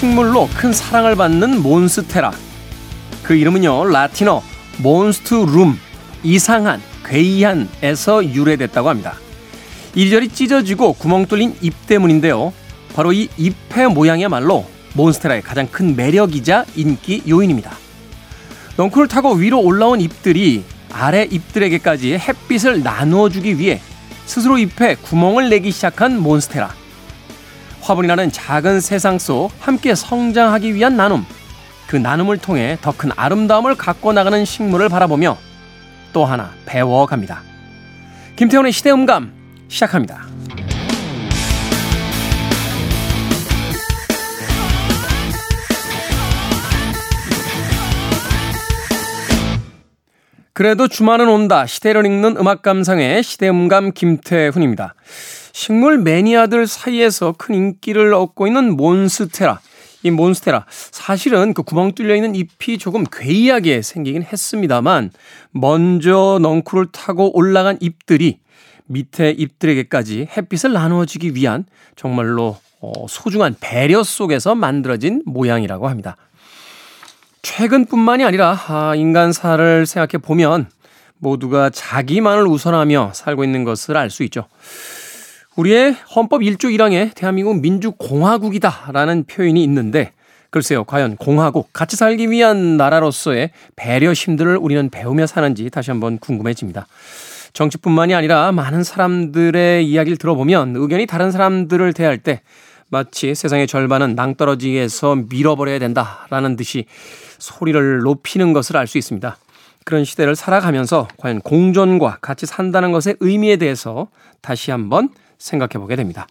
반려식물로 큰 사랑을 받는 몬스테라. 그 이름은요, 라틴어 몬스트룸, 이상한, 괴이한에서 유래됐다고 합니다. 이리저리 찢어지고 구멍 뚫린 잎 때문인데요. 바로 이 잎의 모양이야말로 몬스테라의 가장 큰 매력이자 인기 요인입니다. 넝쿨을 타고 위로 올라온 잎들이 아래 잎들에게까지 햇빛을 나누어 주기 위해 스스로 잎에 구멍을 내기 시작한 몬스테라. 화분이 라는 작은 세상 속 함께 성장하기 위한 나눔. 그 나눔을 통해 더 큰 아름다움을 갖고 나가는 식물을 바라보며 또 하나 배워갑니다. 김태훈의 시대음감 시작합니다. 그래도 주말은 온다. 시대를 읽는 음악 감상의 시대음감 김태훈입니다. 식물 매니아들 사이에서 큰 인기를 얻고 있는 몬스테라. 이 몬스테라 사실은 그 구멍 뚫려 있는 잎이 조금 괴이하게 생기긴 했습니다만 먼저 넝쿨을 타고 올라간 잎들이 밑에 잎들에게까지 햇빛을 나누어주기 위한 정말로 어, 소중한 배려 속에서 만들어진 모양이라고 합니다. 최근뿐만이 아니라 아, 인간사를 생각해 보면 모두가 자기만을 우선하며 살고 있는 것을 알 수 있죠. 우리의 헌법 1조 1항에 대한민국 민주공화국이다라는 표현이 있는데 글쎄요, 과연 공화국, 같이 살기 위한 나라로서의 배려심들을 우리는 배우며 사는지 다시 한번 궁금해집니다. 정치뿐만이 아니라 많은 사람들의 이야기를 들어보면 의견이 다른 사람들을 대할 때 마치 세상의 절반은 낭떠러지에서 밀어버려야 된다라는 듯이 소리를 높이는 것을 알 수 있습니다. 그런 시대를 살아가면서 과연 공존과 같이 산다는 것의 의미에 대해서 다시 한번 생각해 보게 됩니다.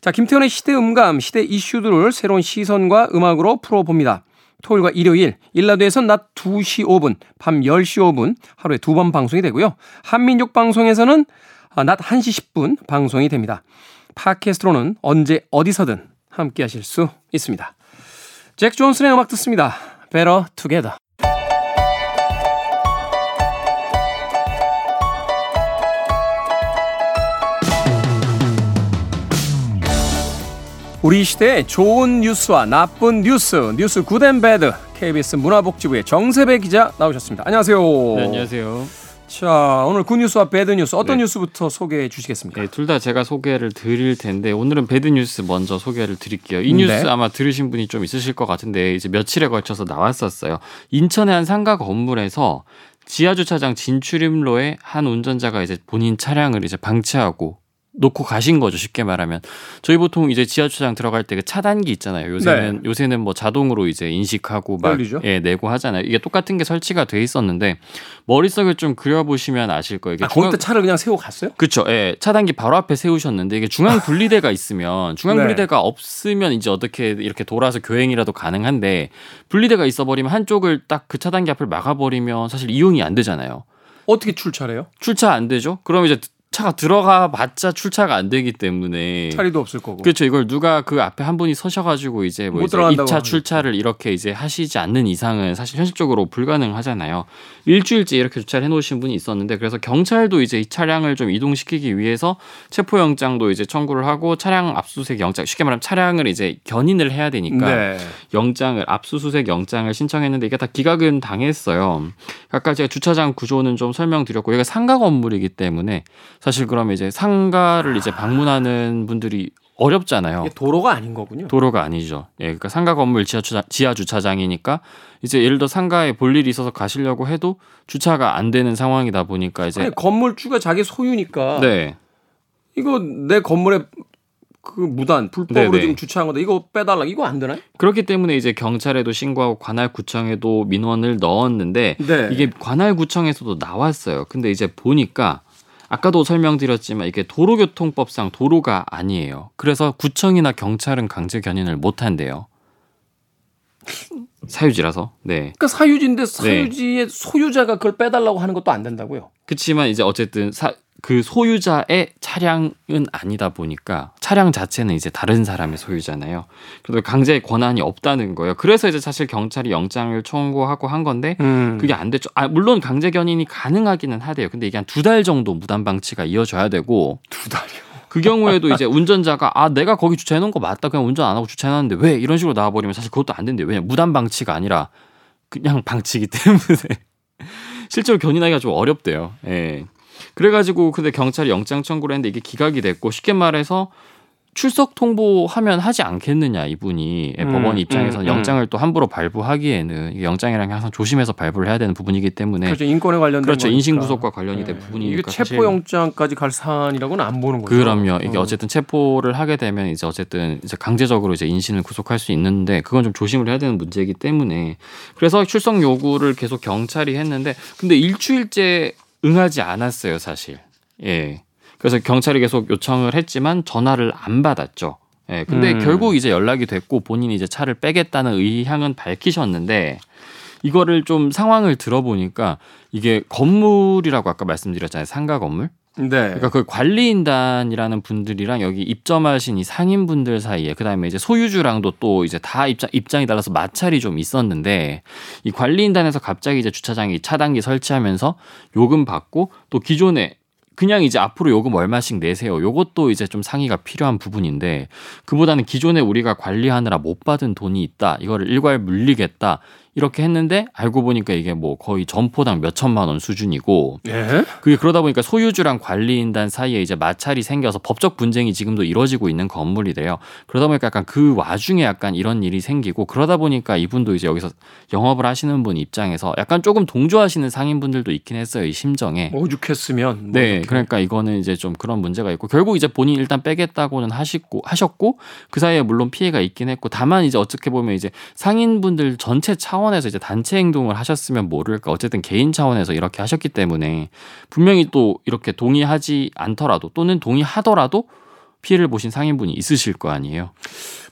자, 김태현의 시대 음감, 시대 이슈들을 새로운 시선과 음악으로 풀어봅니다. 토요일과 일요일, 일라드에서 낮 2시 5분, 밤 10시 5분, 하루에 두 번 방송이 되고요. 한민족 방송에서는 낮 1시 10분 방송이 됩니다. 팟캐스트로는 언제 어디서든 함께 하실 수 있습니다. 잭 존슨의 음악 듣습니다. Better Together. 우리 시대의 좋은 뉴스와 나쁜 뉴스, 뉴스 good and bad, KBS 문화복지부의 정세배 기자 나오셨습니다. 안녕하세요. 네, 안녕하세요. 자, 오늘 good news와 bad news 어떤 네. 뉴스부터 소개해 주시겠습니까? 네, 둘 다 제가 소개를 드릴 텐데 오늘은 bad news 먼저 소개를 드릴게요. 이 뉴스 네. 아마 들으신 분이 좀 있으실 것 같은데 이제 며칠에 걸쳐서 나왔었어요. 인천의 한 상가 건물에서 지하 주차장 진출입로에 한 운전자가 이제 본인 차량을 이제 방치하고 놓고 가신 거죠. 쉽게 말하면 저희 보통 이제 지하 주차장 들어갈 때 그 차단기 있잖아요. 요새는 네. 요새는 뭐 자동으로 이제 인식하고 막 예, 내고 하잖아요. 이게 똑같은 게 설치가 돼 있었는데 머릿속에 좀 그려보시면 아실 거예요. 아, 중앙... 거기다 차를 그냥 세워 갔어요? 그렇죠. 예, 차단기 바로 앞에 세우셨는데 이게 중앙 분리대가 있으면 중앙 네. 분리대가 네. 없으면 이제 어떻게 이렇게 돌아서 교행이라도 가능한데 분리대가 있어버리면 한쪽을 딱 그 차단기 앞을 막아버리면 사실 이용이 안 되잖아요. 어떻게 출차래요? 출차 안 되죠. 그럼 이제 차가 들어가 봤자 출차가 안 되기 때문에 자리도 없을 거고. 그렇죠. 이걸 누가 그 앞에 한 분이 서셔가지고 이제 뭐 이제 입차 출차를 이렇게 이제 하시지 않는 이상은 사실 현실적으로 불가능하잖아요. 일주일째 이렇게 주차를 해놓으신 분이 있었는데 그래서 경찰도 이제 이 차량을 좀 이동시키기 위해서 체포영장도 이제 청구를 하고 차량 압수수색 영장 쉽게 말하면 차량을 이제 견인을 해야 되니까 네. 영장을 압수수색 영장을 신청했는데 이게 다 기각은 당했어요. 아까 제가 주차장 구조는 좀 설명드렸고 여기가 상가 건물이기 때문에 사실 그러면 이제 상가를 이제 방문하는 분들이 어렵잖아요. 도로가 아닌 거군요. 도로가 아니죠. 예, 그러니까 상가 건물 지하 주차, 지하 주차장이니까 이제 예를 들어 상가에 볼 일이 있어서 가시려고 해도 주차가 안 되는 상황이다 보니까 이제 아니, 건물주가 자기 소유니까. 네. 이거 내 건물에 그 무단 불법으로 네네. 지금 주차한 건데 이거 빼달라 이거 안 되나요? 그렇기 때문에 이제 경찰에도 신고하고 관할구청에도 민원을 넣었는데 네. 이게 관할구청에서도 나왔어요. 근데 이제 보니까 아까도 설명드렸지만 이게 도로교통법상 도로가 아니에요. 그래서 구청이나 경찰은 강제 견인을 못 한대요. 사유지라서. 네. 그러니까 사유지인데 네. 사유지의 네. 소유자가 그걸 빼달라고 하는 것도 안 된다고요. 그렇지만 이제 어쨌든 사, 그 소유자의 차량은 아니다 보니까 차량 자체는 이제 다른 사람의 소유잖아요. 그래서 강제 권한이 없다는 거예요. 그래서 이제 사실 경찰이 영장을 청구하고 한 건데 음. 그게 안 됐죠. 아 물론 강제 견인이 가능하기는 하대요. 근데 이게 한 두 달 정도 무단 방치가 이어져야 되고 두 달이요. 그 경우에도 이제 운전자가 아 내가 거기 주차해 놓은 거 맞다 그냥 운전 안 하고 주차해 놨는데 왜 이런 식으로 나와 버리면 사실 그것도 안 된대요. 왜냐 무단 방치가 아니라 그냥 방치기 때문에 실제로 견인하기가 좀 어렵대요. 예. 그래가지고 근데 경찰이 영장 청구를 했는데 이게 기각이 됐고 쉽게 말해서 출석 통보하면 하지 않겠느냐 이분이 음, 법원 입장에서는 음, 음. 영장을 또 함부로 발부하기에는 영장이랑 항상 조심해서 발부를 해야 되는 부분이기 때문에 그렇죠 인권에 관련된 그렇죠 인신 구속과 관련이 된 네. 부분이니까 이게 체포 영장까지 갈 사안이라고는 안 보는 거죠. 그럼요. 이게 어. 쨌든 체포를 하게 되면 이제 어쨌든 이제 강제적으로 이제 인신을 구속할 수 있는데 그건 좀 조심을 해야 되는 문제이기 때문에 그래서 출석 요구를 계속 경찰이 했는데 근데 일주일째 응하지 않았어요 사실. 예. 그래서 경찰이 계속 요청을 했지만 전화를 안 받았죠. 예. 근데 음. 결국 이제 연락이 됐고 본인이 이제 차를 빼겠다는 의향은 밝히셨는데 이거를 좀 상황을 들어보니까 이게 건물이라고 아까 말씀드렸잖아요. 상가 건물. 네. 그러니까 그 관리인단이라는 분들이랑 여기 입점하신 이 상인분들 사이에 그다음에 이제 소유주랑도 또 이제 다 입장 입장이 달라서 마찰이 좀 있었는데 이 관리인단에서 갑자기 이제 주차장에 차단기 설치하면서 요금 받고 또 기존에 그냥 이제 앞으로 요금 얼마씩 내세요. 요것도 이제 좀 상의가 필요한 부분인데 그보다는 기존에 우리가 관리하느라 못 받은 돈이 있다. 이거를 일괄 물리겠다. 이렇게 했는데 알고 보니까 이게 뭐 거의 점포당 몇 천만 원 수준이고 예? 그게 그러다 보니까 소유주랑 관리인단 사이에 이제 마찰이 생겨서 법적 분쟁이 지금도 이루어지고 있는 건물이래요. 그러다 보니까 약간 그 와중에 약간 이런 일이 생기고 그러다 보니까 이분도 이제 여기서 영업을 하시는 분 입장에서 약간 조금 동조하시는 상인분들도 있긴 했어요. 이 심정에. 오죽했으면. 뭐 네. 그러니까 이거는 이제 좀 그런 문제가 있고 결국 이제 본인 일단 빼겠다고는 하시고 하셨고 그 사이에 물론 피해가 있긴 했고 다만 이제 어떻게 보면 이제 상인분들 전체 차원 차원에서 이제 단체 행동을 하셨으면 모를까 어쨌든 개인 차원에서 이렇게 하셨기 때문에 분명히 또 이렇게 동의하지 않더라도 또는 동의하더라도 피해를 보신 상인분이 있으실 거 아니에요.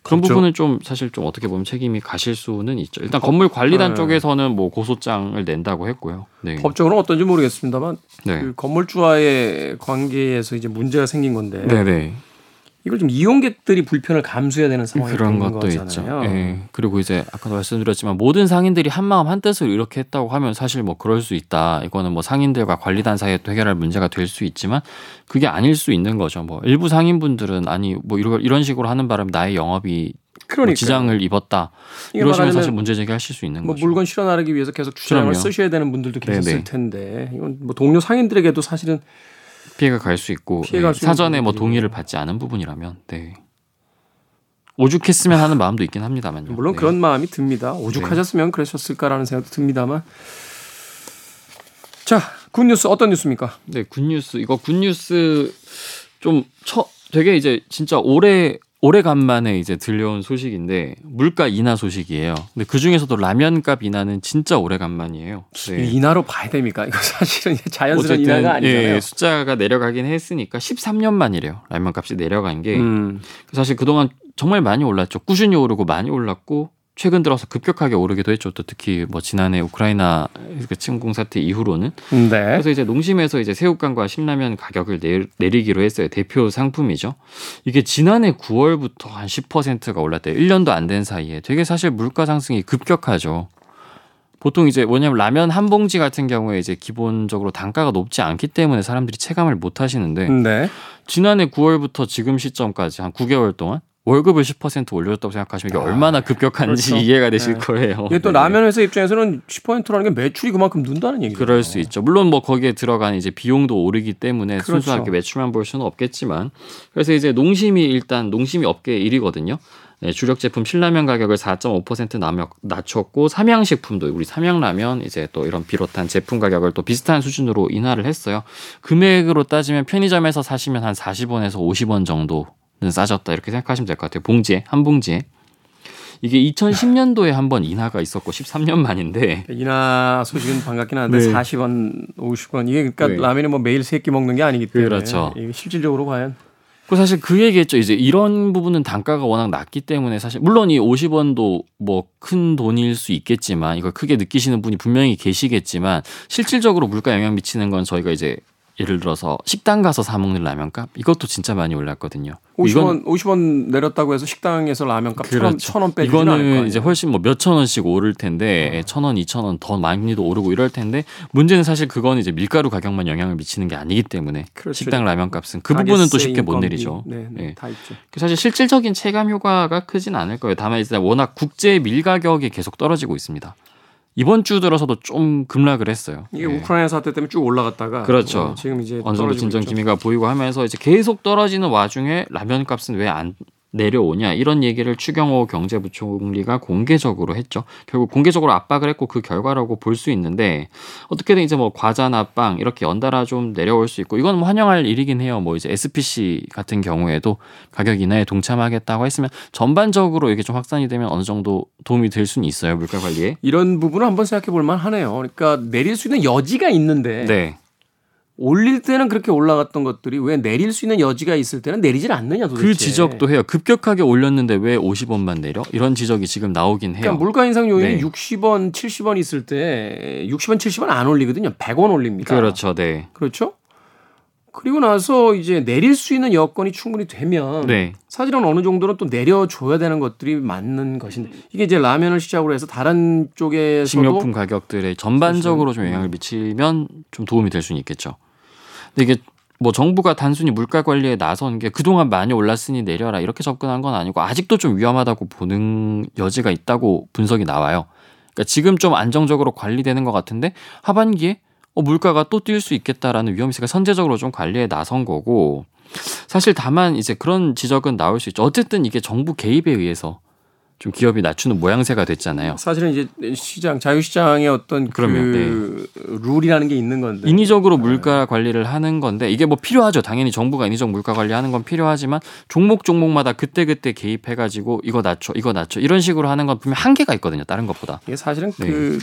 그런 그렇죠. 부분은 좀 사실 좀 어떻게 보면 책임이 가실 수는 있죠. 일단 법, 건물 관리단 네. 쪽에서는 뭐 고소장을 낸다고 했고요. 네. 법적으로는 어떤지 모르겠습니다만 네. 그 건물주와의 관계에서 이제 문제가 생긴 건데 네네. 이걸 좀 이용객들이 불편을 감수해야 되는 상황이 그런 것도 거잖아요. 있죠. 예. 그리고 이제 아까도 말씀드렸지만 모든 상인들이 한 마음 한 뜻으로 이렇게 했다고 하면 사실 뭐 그럴 수 있다. 이거는 뭐 상인들과 관리단 사이에 또 해결할 문제가 될 수 있지만 그게 아닐 수 있는 거죠. 뭐 일부 상인분들은 아니 뭐 이런 이런 식으로 하는 바람 나의 영업이 뭐 지장을 입었다. 이러시면 사실 문제 제기하실 수 있는 뭐 거죠. 물건 실어 나르기 위해서 계속 주차장을 쓰셔야 되는 분들도 계셨을 네네. 텐데 이건 뭐 동료 상인들에게도 사실은 피해가 갈 수 있고 네. 사전에 뭐 동의를 받지 않은 부분이라면 네. 오죽했으면 하는 마음도 있긴 합니다만요. 물론 네. 그런 마음이 듭니다. 오죽하셨으면 네. 그러셨을까라는 생각도 듭니다만. 자, good news 어떤 뉴스입니까? 네, good news 이거 good news 좀 처, 되게 이제 진짜 오래 오래간만에 이제 들려온 소식인데 물가 인하 소식이에요. 근데 그 중에서도 라면값 인하는 진짜 오래간만이에요. 네. 인하로 봐야 됩니까? 이거 사실은 자연스러운 인하가 아니잖아요. 예, 숫자가 내려가긴 했으니까 13년 만이래요. 라면값이 내려간 게 음. 사실 그동안 정말 많이 올랐죠. 꾸준히 오르고 많이 올랐고 최근 들어서 급격하게 오르기도 했죠. 또 특히 뭐 지난해 우크라이나 그 침공 사태 이후로는. 네. 그래서 이제 농심에서 이제 새우깡과 신라면 가격을 내 리기로 했어요. 대표 상품이죠. 이게 지난해 9월부터 한 10%가 올랐대요. 1년도 안 된 사이에 되게 사실 물가 상승이 급격하죠. 보통 이제 뭐냐면 라면 한 봉지 같은 경우에 이제 기본적으로 단가가 높지 않기 때문에 사람들이 체감을 못 하시는데 네. 지난해 9월부터 지금 시점까지 한 9개월 동안 월급을 10% 올렸다고 생각하시면 이게 아, 얼마나 급격한지 그렇죠. 이해가 되실 네. 거예요. 이게 또 네. 라면 회사 입장에서는 10%라는 게 매출이 그만큼 는다는 얘기죠. 그럴 수 있죠. 물론 뭐 거기에 들어간 이제 비용도 오르기 때문에 그렇죠. 순수하게 매출만 볼 수는 없겠지만 그래서 이제 농심이 일단 농심이 업계 1위거든요. 네, 주력 제품 신라면 가격을 4.5% 남역, 낮췄고 삼양식품도 우리 삼양라면 이제 또 이런 비롯한 제품 가격을 또 비슷한 수준으로 인하를 했어요. 금액으로 따지면 편의점에서 사시면 한 40원에서 50원 정도 싸졌다 이렇게 생각하시면 될 것 같아요. 봉지에 한 봉지에 이게 2010년도에 한 번 인하가 있었고 13년 만인데 인하 소식은 반갑긴 한데 네. 40원, 50원 이게 그러니까 네. 라면은 뭐 매일 세 끼 먹는 게 아니기 때문에 그렇죠. 실질적으로 과연 그 사실 그 얘기했죠. 이제 이런 부분은 단가가 워낙 낮기 때문에 사실 물론 이 50원도 뭐 큰 돈일 수 있겠지만 이걸 크게 느끼시는 분이 분명히 계시겠지만 실질적으로 물가 영향 미치는 건 저희가 이제 예를 들어서 식당 가서 사 먹는 라면 값 이것도 진짜 많이 올랐거든요. 50원 50원 내렸다고 해서 식당에서 라면 값 그렇죠. 천원 빼지 이거는 이제 훨씬 뭐 몇천 원씩 오를 텐데 어. 천 원, 이천 원 더 많이도 오르고 이럴 텐데 문제는 사실 그건 이제 밀가루 가격만 영향을 미치는 게 아니기 때문에 그렇죠. 식당 라면 값은 그 부분은 또 쉽게 못 내리죠. 네, 네, 네. 다 있죠. 사실 실질적인 체감 효과가 크진 않을 거예요. 다만 이제 워낙 국제 밀 가격이 계속 떨어지고 있습니다. 이번 주 들어서도 좀 급락을 했어요. 이게 네. 우크라이나 사태 때문에 쭉 올라갔다가 그렇죠. 어, 지금 이제 어느 정도 진정 기미가 보이고 하면서 이제 계속 떨어지는 와중에 라면 값은 왜 안 내려오냐 이런 얘기를 추경호 경제부총리가 공개적으로 했죠. 결국 공개적으로 압박을 했고 그 결과라고 볼 수 있는데 어떻게든 이제 뭐 과자나 빵 이렇게 연달아 좀 내려올 수 있고 이건 뭐 환영할 일이긴 해요. 뭐 이제 SPC 같은 경우에도 가격 인하에 동참하겠다고 했으면 전반적으로 이게 좀 확산이 되면 어느 정도 도움이 될 수는 있어요 물가 관리에. 이런 부분을 한번 생각해 볼 만하네요. 그러니까 내릴 수 있는 여지가 있는데. 네. 올릴 때는 그렇게 올라갔던 것들이 왜 내릴 수 있는 여지가 있을 때는 내리질 않느냐 도대체. 그 지적도 해요. 급격하게 올렸는데 왜 50원만 내려? 이런 지적이 지금 나오긴 해요. 그러니까 물가 인상 요인이 네. 60원, 70원 있을 때 60원, 70원 안 올리거든요. 100원 올립니다. 그렇죠. 네. 그렇죠? 그리고 나서 이제 내릴 수 있는 여건이 충분히 되면 네. 사실은 어느 정도는 또 내려줘야 되는 것들이 맞는 것인데 이게 이제 라면을 시작으로 해서 다른 쪽에서도 식료품 가격들에 전반적으로 좀 영향을 미치면 좀 도움이 될 수는 있겠죠. 근데 이게 뭐 정부가 단순히 물가 관리에 나선 게 그동안 많이 올랐으니 내려라 이렇게 접근한 건 아니고 아직도 좀 위험하다고 보는 여지가 있다고 분석이 나와요. 그러니까 지금 좀 안정적으로 관리되는 것 같은데 하반기에 어, 물가가 또 뛸 수 있겠다라는 위험의식을 선제적으로 좀 관리에 나선 거고 사실 다만 이제 그런 지적은 나올 수 있죠. 어쨌든 이게 정부 개입에 의해서 좀 기업이 낮추는 모양새가 됐잖아요. 사실은 이제 시장 자유시장의 어떤 그러면, 그 네. 룰이라는 게 있는 건데 인위적으로 물가 관리를 하는 건데 이게 뭐 필요하죠. 당연히 정부가 인위적 물가 관리하는 건 필요하지만 종목 종목마다 그때 그때 개입해가지고 이거 낮춰 이거 낮춰 이런 식으로 하는 건 분명 한계가 있거든요. 다른 것보다. 이게 사실은 네. 그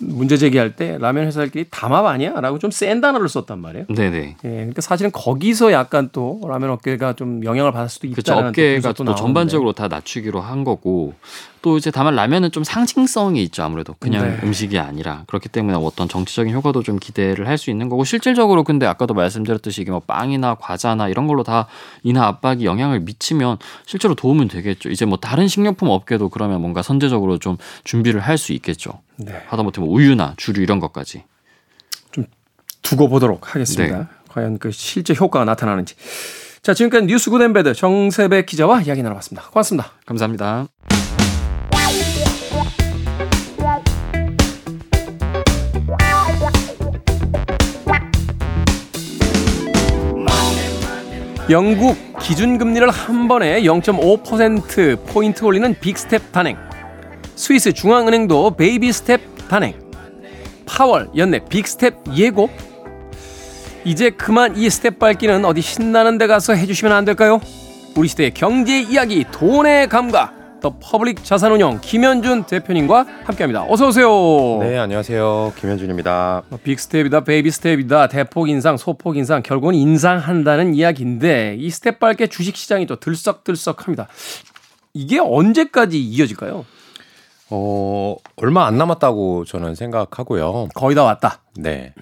문제 제기할 때 라면 회사들끼리 담합 아니야 라고 좀 센 단어를 썼단 말이에요. 네네. 예, 그러니까 사실은 거기서 약간 또 라면 업계가 좀 영향을 받을 수도 있다는 그렇죠. 업계가 또, 또 전반적으로 다 낮추기로 한 거고 또 이제 다만 라면은 좀 상징성이 있죠 아무래도 그냥 네. 음식이 아니라 그렇기 때문에 어떤 정치적인 효과도 좀 기대를 할 수 있는 거고 실질적으로 근데 아까도 말씀드렸듯이 이게 뭐 빵이나 과자나 이런 걸로 다 인하 압박이 영향을 미치면 실제로 도움은 되겠죠. 이제 뭐 다른 식료품 업계도 그러면 뭔가 선제적으로 좀 준비를 할 수 있겠죠. 네. 하다못해 뭐 우유나 주류 이런 것까지 좀 두고 보도록 하겠습니다. 네. 과연 그 실제 효과가 나타나는지. 자, 지금까지 뉴스 good and bad 정세배 기자와 이야기 나눠봤습니다. 고맙습니다. 감사합니다. 영국 기준금리를 한 번에 0.5% 포인트 올리는 big step 단행. 스위스 중앙은행도 baby step 단행. 파월 연내 big step 예고. 이제 그만 이 스텝 밟기는 어디 신나는 데 가서 해주시면 안 될까요? 우리 시대의 경제 이야기, 돈의 감각. 더 퍼블릭 자산운용 김현준 대표님과 함께합니다. 어서 오세요. 네, 안녕하세요. 김현준입니다. 어, 빅스텝이다, 베이비 스텝이다, 대폭 인상, 소폭 인상, 결국은 인상한다는 이야기인데 이 스텝 밟게 주식 시장이 또 들썩들썩합니다. 이게 언제까지 이어질까요? 어, 얼마 안 남았다고 저는 생각하고요. 거의 다 왔다. 네.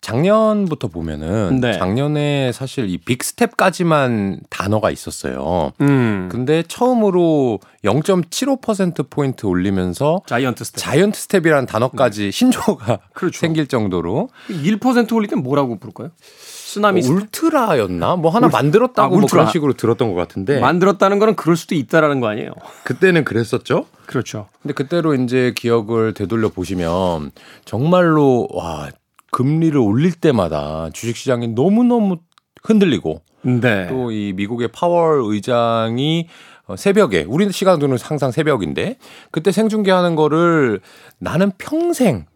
작년부터 보면은 네. 작년에 사실 이 빅스텝까지만 단어가 있었어요. 음. 근데 처음으로 0.75% 포인트 올리면서 자이언트 스텝. 자이언트 스텝이라는 단어까지 네. 신조어가 그렇죠. 생길 정도로 1% 올릴 땐 뭐라고 부를까요? 쓰나미 뭐 울트라였나? 뭐 하나 울... 만들었다고 아, 뭐 그런 식으로 들었던 것 같은데 만들었다는 거는 그럴 수도 있다라는 거 아니에요? 그때는 그랬었죠. 그렇죠. 근데 그때로 이제 기억을 되돌려 보시면 정말로 와 금리를 올릴 때마다 주식시장이 너무너무 흔들리고 네. 또이 미국의 파월 의장이 어, 새벽에 우리 시간으로는 항상 새벽인데 그때 생중계하는 거를 나는 평생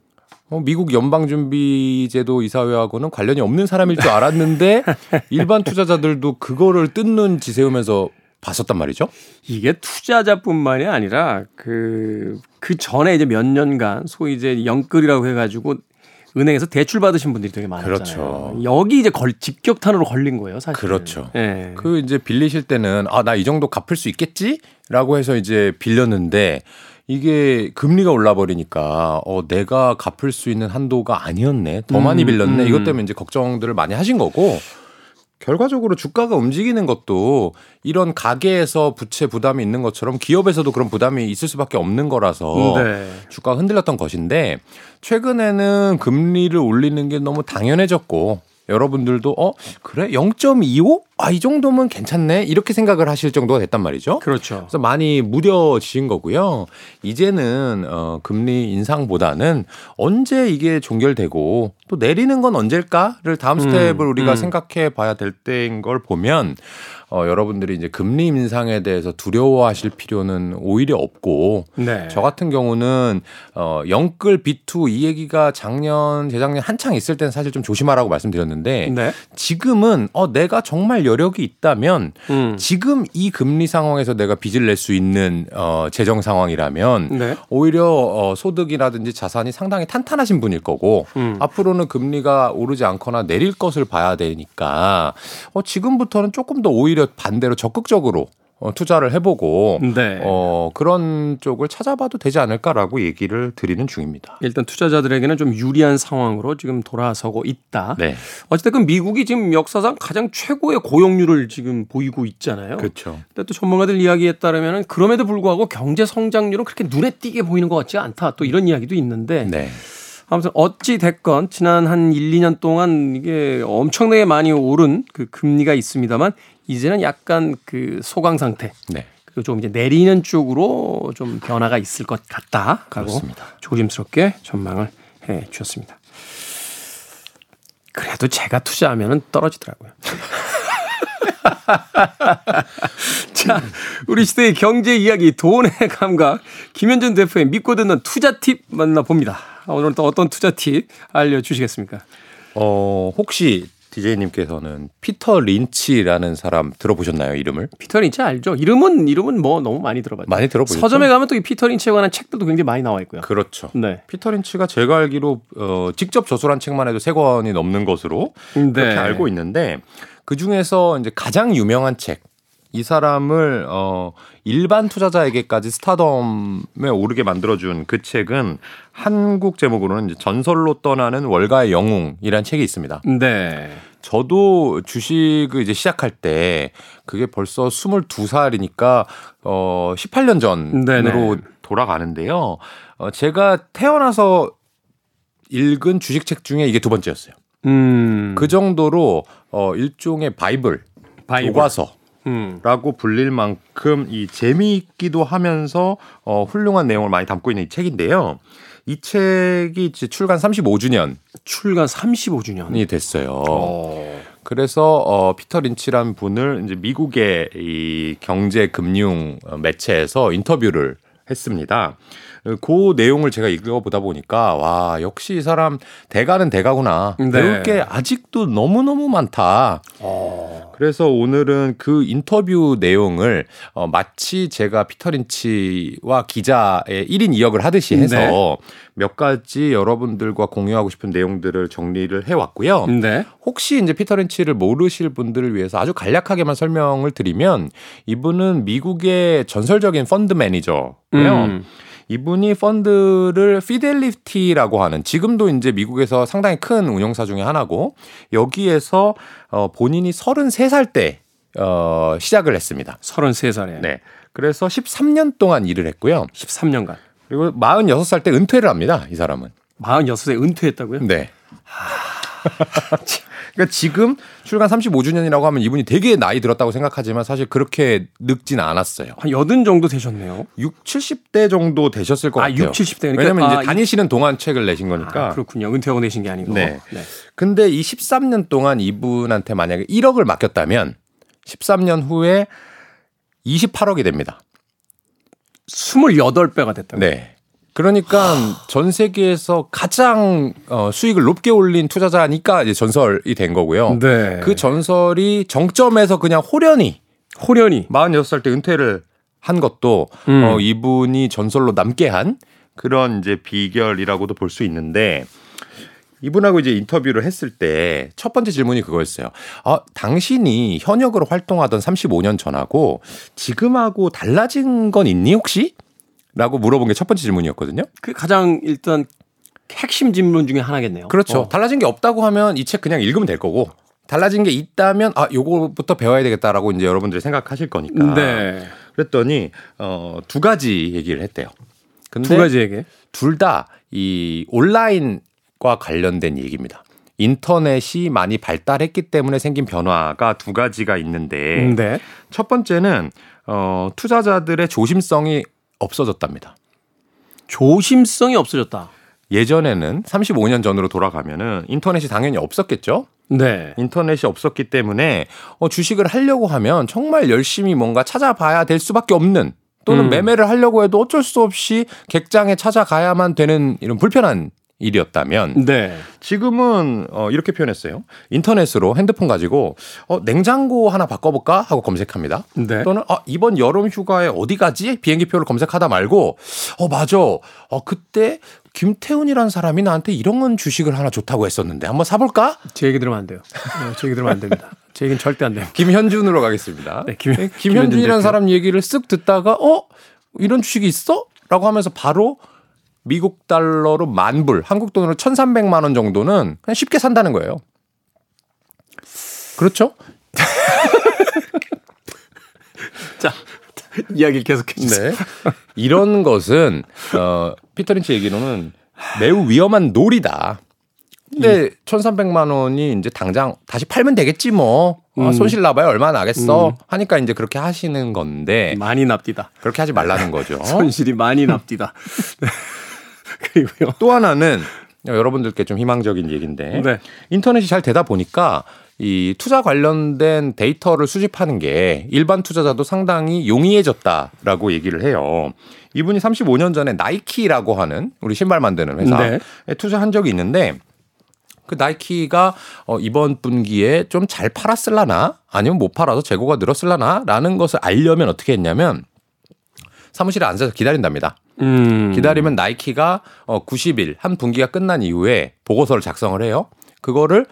어, 미국 연방준비제도 이사회하고는 관련이 없는 사람일 줄 알았는데 일반 투자자들도 그거를 뜯는 지세우면서 봤었단 말이죠. 이게 투자자뿐만이 아니라 그, 그 전에 이제 몇 년간 소위 이제 영끌이라고 해가지고 은행에서 대출 받으신 분들이 되게 많았잖아요. 그렇죠. 여기 이제 걸 직격탄으로 걸린 거예요, 사실. 그렇죠. 네. 그 이제 빌리실 때는 아 나 이 정도 갚을 수 있겠지라고 해서 이제 빌렸는데 이게 금리가 올라 버리니까 어 내가 갚을 수 있는 한도가 아니었네. 더 많이 음, 빌렸네. 음. 이것 때문에 이제 걱정들을 많이 하신 거고 결과적으로 주가가 움직이는 것도 이런 가게에서 부채 부담이 있는 것처럼 기업에서도 그런 부담이 있을 수밖에 없는 거라서 네. 주가가 흔들렸던 것인데 최근에는 금리를 올리는 게 너무 당연해졌고 여러분들도 어 그래 0.25? 아, 이 정도면 괜찮네. 이렇게 생각을 하실 정도가 됐단 말이죠. 그렇죠. 그래서 많이 무뎌지신 거고요. 이제는 어 금리 인상보다는 언제 이게 종결되고 또 내리는 건 언제일까를 다음 음, 스텝을 음, 우리가 음. 생각해 봐야 될 때인 걸 보면 어, 여러분들이 이제 금리 인상에 대해서 두려워하실 필요는 오히려 없고 네. 저 같은 경우는 어, 영끌 비투 이 얘기가 작년 재작년 한창 있을 때는 사실 좀 조심하라고 말씀드렸는데 네. 지금은 어, 내가 정말 여력이 있다면 음. 지금 이 금리 상황에서 내가 빚을 낼 수 있는 어, 재정 상황이라면 네. 오히려 어, 소득이라든지 자산이 상당히 탄탄하신 분일 거고 음. 앞으로는 금리가 오르지 않거나 내릴 것을 봐야 되니까 어, 지금부터는 조금 더 오히려 오히려 반대로 적극적으로 어, 투자를 해보고 네. 어, 그런 쪽을 찾아봐도 되지 않을까라고 얘기를 드리는 중입니다. 일단 투자자들에게는 좀 유리한 상황으로 지금 돌아서고 있다. 네. 어쨌든 미국이 지금 역사상 가장 최고의 고용률을 지금 보이고 있잖아요. 그렇죠. 근데 또 전문가들 이야기에 따르면 그럼에도 불구하고 경제 성장률은 그렇게 눈에 띄게 보이는 것 같지 않다. 또 이런 이야기도 있는데 네. 아무튼 어찌 됐건 지난 한 1, 2년 동안 이게 엄청나게 많이 오른 그 금리가 있습니다만 이제는 약간 그 소강 상태. 네. 그리고 좀 이제 내리는 쪽으로 좀 변화가 있을 것 같다. 그렇습니다. 조심스럽게 전망을 해 주셨습니다. 그래도 제가 투자하면 떨어지더라고요. 자, 우리 시대의 경제 이야기, 돈의 감각, 김현준 대표의 믿고 듣는 투자 팁 만나봅니다. 오늘 또 어떤 투자 팁 알려주시겠습니까? 어, 혹시 디제이님께서는 피터 린치라는 사람 들어보셨나요? 이름을? 피터 린치 알죠? 이름은 이름은 뭐 너무 많이 들어봤죠. 많이 들어보죠. 서점에 가면 또 이 피터 린치에 관한 책들도 굉장히 많이 나와 있고요. 그렇죠. 네. 피터 린치가 제가 알기로 어, 직접 저술한 책만 해도 세 권이 넘는 것으로 네. 그렇게 알고 있는데 그 중에서 이제 가장 유명한 책. 이 사람을 어 일반 투자자에게까지 스타덤에 오르게 만들어준 그 책은 한국 제목으로는 이제 전설로 떠나는 월가의 영웅이라는 책이 있습니다. 네. 저도 주식을 이제 시작할 때 그게 벌써 22살이니까 어 18년 전으로 네네. 돌아가는데요. 어 제가 태어나서 읽은 주식책 중에 이게 두 번째였어요. 음. 그 정도로 어 일종의 바이블, 바이블. 교과서 음. 라고 불릴 만큼 이 재미있기도 하면서 어, 훌륭한 내용을 많이 담고 있는 이 책인데요. 이 책이 이제 출간 35주년. 출간 35주년이 됐어요. 오. 어. 그래서 어 피터 린치란 분을 이제 미국의 이 경제 금융 매체에서 인터뷰를 했습니다. 그 내용을 제가 읽어보다 보니까 와 역시 이 사람 대가는 대가구나 네. 배울 게 아직도 너무 너무 많다. 어. 그래서 오늘은 그 인터뷰 내용을 어, 마치 제가 피터린치와 기자의 1인 2역을 하듯이 해서 네. 몇 가지 여러분들과 공유하고 싶은 내용들을 정리를 해왔고요. 네. 혹시 이제 피터린치를 모르실 분들을 위해서 아주 간략하게만 설명을 드리면 이분은 미국의 전설적인 펀드 매니저고요. 음. 이분이 펀드를 피델리티라고 하는 지금도 이제 미국에서 상당히 큰 운영사 중에 하나고 여기에서 어 본인이 33살 때 어, 시작을 했습니다. 33살에. 네. 그래서 13년 동안 일을 했고요. 13년간. 그리고 46살 때 은퇴를 합니다. 이 사람은. 46세 은퇴했다고요? 네. 그러니까 지금 출간 35주년이라고 하면 이분이 되게 나이 들었다고 생각하지만 사실 그렇게 늙진 않았어요. 한 여든 정도 되셨네요. 6, 70대 정도 되셨을 것 아, 같아요. 6, 70대. 그러니까 왜냐면 이제 아, 다니시는 동안 책을 내신 거니까. 아, 그렇군요. 은퇴하고 내신 게 아니고. 네. 네. 근데 이 13년 동안 이분한테 만약에 1억을 맡겼다면 13년 후에 28억이 됩니다. 28배가 됐다. 네. 그러니까 전 세계에서 가장 어, 수익을 높게 올린 투자자니까 이제 전설이 된 거고요. 네. 그 전설이 정점에서 그냥 호련히 호련히 46살 때 은퇴를 한 것도 음. 어, 이분이 전설로 남게 한 그런 이제 비결이라고도 볼 수 있는데 이분하고 이제 인터뷰를 했을 때 첫 번째 질문이 그거였어요. 아, 당신이 현역으로 활동하던 35년 전하고 지금하고 달라진 건 있니 혹시? 라고 물어본 게 첫 번째 질문이었거든요. 그 가장 일단 핵심 질문 중에 하나겠네요. 그렇죠. 어. 달라진 게 없다고 하면 이 책 그냥 읽으면 될 거고 달라진 게 있다면 아 요거부터 배워야 되겠다라고 이제 여러분들이 생각하실 거니까. 네. 그랬더니 어두 가지 얘기를 했대요. 근데 두 가지 얘기. 둘 다 이 온라인 과 관련된 얘기입니다. 인터넷이 많이 발달했기 때문에 생긴 변화가 두 가지가 있는데 네. 첫 번째는 어 투자자들의 조심성이 없어졌답니다. 조심성이 없어졌다. 예전에는 35년 전으로 돌아가면은 인터넷이 당연히 없었겠죠. 네. 인터넷이 없었기 때문에 어, 주식을 하려고 하면 정말 열심히 뭔가 찾아봐야 될 수밖에 없는 또는 음. 매매를 하려고 해도 어쩔 수 없이 객장에 찾아가야만 되는 이런 불편한 일이었다면 네. 지금은 어 이렇게 표현했어요. 인터넷으로 핸드폰 가지고 어 냉장고 하나 바꿔볼까 하고 검색합니다. 네. 또는 아 이번 여름 휴가에 어디 가지 비행기표를 검색하다 말고 어 맞아. 어 그때 김태훈이라는 사람이 나한테 이런 건 주식을 하나 좋다고 했었는데 한번 사볼까? 제 얘기 들으면 안 돼요. 네, 제 얘기 들으면 안 됩니다. 제 얘기는 절대 안 돼요. 김현준으로 가겠습니다. 네, 김, 네, 김현준이라는 사람 얘기를 쓱 듣다가 어 이런 주식이 있어? 라고 하면서 바로 미국 달러로 만 불, 한국 돈으로 1,300만 원 정도는 그냥 쉽게 산다는 거예요. 그렇죠? 자, 이야기 계속해 주세요. 네. 이런 것은 어 피터 린치 얘기로는 매우 위험한 놀이다. 근데 1,300만 원이 이제 당장 다시 팔면 되겠지 뭐. 어, 음. 손실 나봐야 얼마나 나겠어. 음. 하니까 이제 그렇게 하시는 건데. 많이 납디다. 그렇게 하지 말라는 거죠. 손실이 많이 납디다. 그리고요. 또 하나는 여러분들께 좀 희망적인 얘기인데 네. 인터넷이 잘 되다 보니까 이 투자 관련된 데이터를 수집하는 게 일반 투자자도 상당히 용이해졌다라고 얘기를 해요. 이분이 35년 전에 나이키라고 하는 우리 신발 만드는 회사에 네. 투자한 적이 있는데 그 나이키가 어 이번 분기에 좀 잘 팔았을라나 아니면 못 팔아서 재고가 늘었을라나라는 것을 알려면 어떻게 했냐면 사무실에 앉아서 기다린답니다. 음. 기다리면 나이키가 어 90일 한 분기가 끝난 이후에 보고서를 작성을 해요. 그거를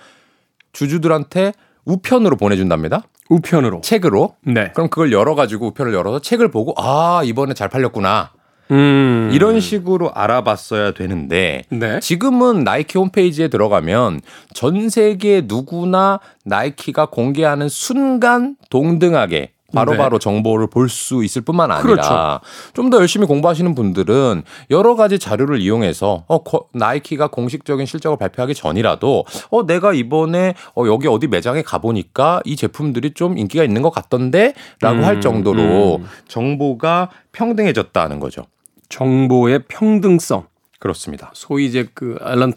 주주들한테 우편으로 보내준답니다. 우편으로 책으로. 네. 그럼 그걸 열어가지고 우편을 열어서 책을 보고 아 이번에 잘 팔렸구나. 음. 이런 식으로 알아봤어야 되는데 네. 지금은 나이키 홈페이지에 들어가면 전 세계 누구나 나이키가 공개하는 순간 동등하게 바로바로 바로 네. 정보를 볼 수 있을 뿐만 아니라 그렇죠. 좀더 열심히 공부하시는 분들은 여러 가지 자료를 이용해서 어 나이키가 공식적인 실적을 발표하기 전이라도 어 내가 이번에 어 여기 어디 매장에 가 보니까 이 제품들이 좀 인기가 있는 것 같던데 라고 음, 할 정도로 음. 정보가 평등해졌다는 거죠. 정보의 평등성. 그렇습니다. 소위 이제 그 알런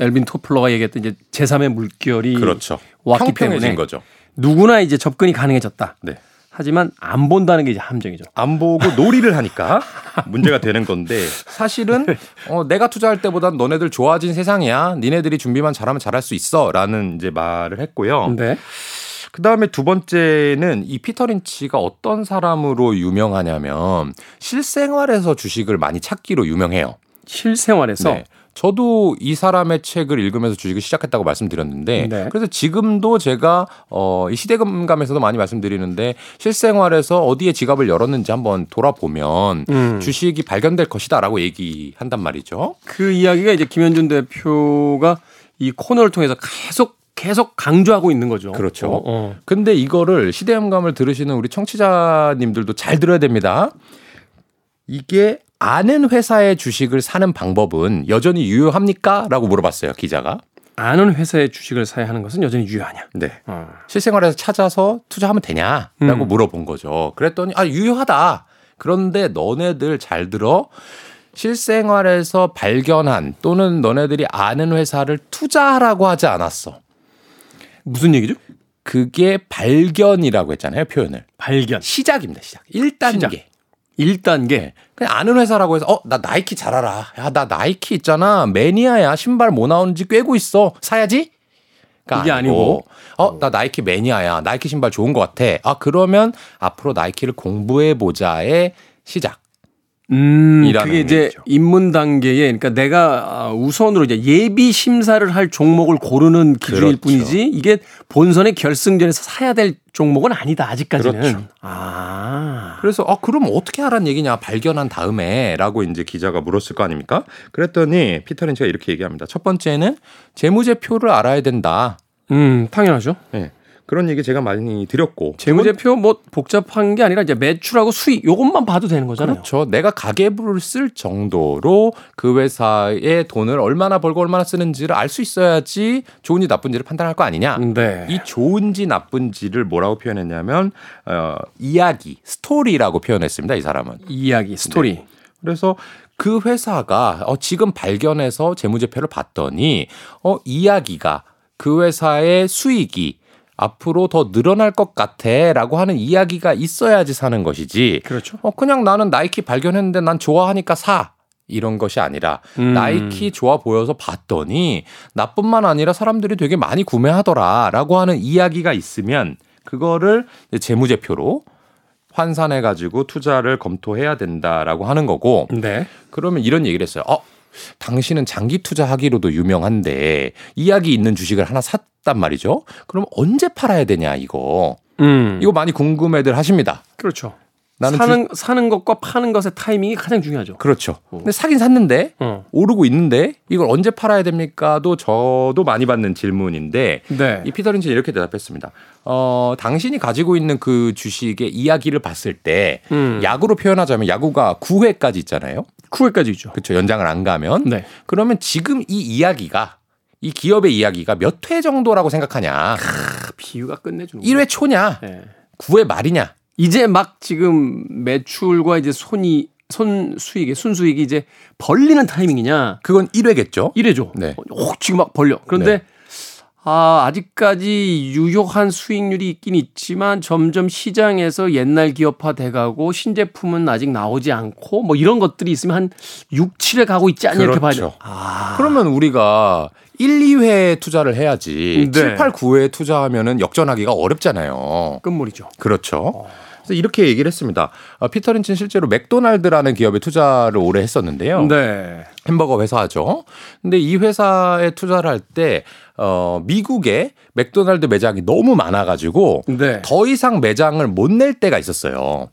엘빈 토플러가 얘기했던 이제 제3의 물결이 그렇죠. 왔기 때문에 거죠. 누구나 이제 접근이 가능해졌다. 네. 하지만 안 본다는 게 이제 함정이죠. 안 보고 놀이를 하니까 문제가 되는 건데 사실은 어, 내가 투자할 때보단 너네들 좋아진 세상이야. 니네들이 준비만 잘하면 잘할 수 있어라는 이제 말을 했고요. 네. 그 다음에 두 번째는 이 피터 린치가 어떤 사람으로 유명하냐면 실생활에서 주식을 많이 찾기로 유명해요. 실생활에서? 네. 저도 이 사람의 책을 읽으면서 주식을 시작했다고 말씀드렸는데 네. 그래서 지금도 제가 어, 이 시대금감에서도 많이 말씀드리는데 실생활에서 어디에 지갑을 열었는지 한번 돌아보면 음. 주식이 발견될 것이다라고 얘기한단 말이죠. 그 이야기가 이제 김현준 대표가 이 코너를 통해서 계속 계속 강조하고 있는 거죠. 그렇죠. 어, 어. 근데 이거를 시대음감을 들으시는 우리 청취자님들도 잘 들어야 됩니다. 이게 아는 회사의 주식을 사는 방법은 여전히 유효합니까? 라고 물어봤어요, 기자가. 아는 회사의 주식을 사야 하는 것은 여전히 유효하냐? 네. 어. 실생활에서 찾아서 투자하면 되냐? 라고 음. 물어본 거죠. 그랬더니, 아, 유효하다. 그런데 너네들 잘 들어. 실생활에서 발견한 또는 너네들이 아는 회사를 투자하라고 하지 않았어. 무슨 얘기죠? 그게 발견이라고 했잖아요, 표현을. 발견. 시작입니다, 시작. 1단계. 시작. 1단계. 그냥 아는 회사라고 해서, 어, 나 나이키 잘 알아. 야, 나 나이키 있잖아. 매니아야. 신발 뭐 나오는지 꿰고 있어. 사야지? 이게 아니고, 어, 나 나이키 매니아야. 나이키 신발 좋은 것 같아. 아, 그러면 앞으로 나이키를 공부해 보자의 시작. 음, 그게 이제 입문 단계에 그러니까 내가 아, 우선으로 이제 예비 심사를 할 종목을 고르는 기준일 그렇죠. 뿐이지 이게 본선의 결승전에서 사야 될 종목은 아니다 아직까지는. 그렇죠. 아. 그래서 아 그럼 어떻게 하란 얘기냐 발견한 다음에라고 이제 기자가 물었을 거 아닙니까? 그랬더니 피터 린치가 이렇게 얘기합니다. 첫 번째는 재무제표를 알아야 된다. 음, 당연하죠. 네. 그런 얘기 제가 많이 드렸고 재무제표 뭐 복잡한 게 아니라 이제 매출하고 수익 요것만 봐도 되는 거잖아요. 그렇죠. 내가 가계부를 쓸 정도로 그 회사의 돈을 얼마나 벌고 얼마나 쓰는지를 알 수 있어야지 좋은지 나쁜지를 판단할 거 아니냐. 네. 이 좋은지 나쁜지를 뭐라고 표현했냐면 어, 이야기, 스토리라고 표현했습니다. 이 사람은 이야기, 스토리. 네. 그래서 그 회사가 어, 지금 발견해서 재무제표를 봤더니 어, 이야기가 그 회사의 수익이 앞으로 더 늘어날 것 같아 라고 하는 이야기가 있어야지 사는 것이지. 그렇죠. 어, 그냥 나는 나이키 발견했는데 난 좋아하니까 사. 이런 것이 아니라 음. 나이키 좋아 보여서 봤더니 나뿐만 아니라 사람들이 되게 많이 구매하더라 라고 하는 이야기가 있으면 그거를 재무제표로 환산해 가지고 투자를 검토해야 된다라고 하는 거고 네. 그러면 이런 얘기를 했어요. 어, 당신은 장기 투자하기로도 유명한데 이야기 있는 주식을 하나 샀 단 말이죠. 그럼 언제 팔아야 되냐 이거. 음. 이거 많이 궁금해들 하십니다. 그렇죠. 나는 사는 주... 사는 것과 파는 것의 타이밍이 가장 중요하죠. 그렇죠. 오. 근데 사긴 샀는데 어. 오르고 있는데 이걸 언제 팔아야 됩니까?도 저도 많이 받는 질문인데 네. 이 피터 린치 이렇게 대답했습니다. 어, 당신이 가지고 있는 그 주식의 이야기를 봤을 때 음. 야구로 표현하자면 야구가 9회까지 있잖아요. 9회까지 있죠. 그렇죠. 연장을 안 가면. 네. 그러면 지금 이 이야기가 이 기업의 이야기가 몇 회 정도라고 생각하냐? 크, 비유가 끝내주는 1회 초냐? 네. 9회 말이냐? 이제 막 지금 매출과 이제 손이 손 수익이 순수익이 이제 벌리는 타이밍이냐? 그건 1회겠죠. 1회죠. 네. 어, 지금 막 벌려. 그런데 네. 아, 아직까지 유효한 수익률이 있긴 있지만 점점 시장에서 옛날 기업화 돼가고 신제품은 아직 나오지 않고 뭐 이런 것들이 있으면 한 6, 7회 가고 있지 않냐 그렇죠. 이렇게 봐야 돼요. 아. 그러면 우리가 1, 2회 투자를 해야지 네. 7, 8, 9회 투자하면은 역전하기가 어렵잖아요. 끝물이죠. 그렇죠. 어. 그래서 이렇게 얘기를 했습니다. 어, 피터 린치는 실제로 맥도날드라는 기업에 투자를 오래 했었는데요. 네. 햄버거 회사죠. 근데 이 회사에 투자를 할 때 어, 미국에 맥도날드 매장이 너무 많아가지고 네. 더 이상 매장을 못 낼 때가 있었어요.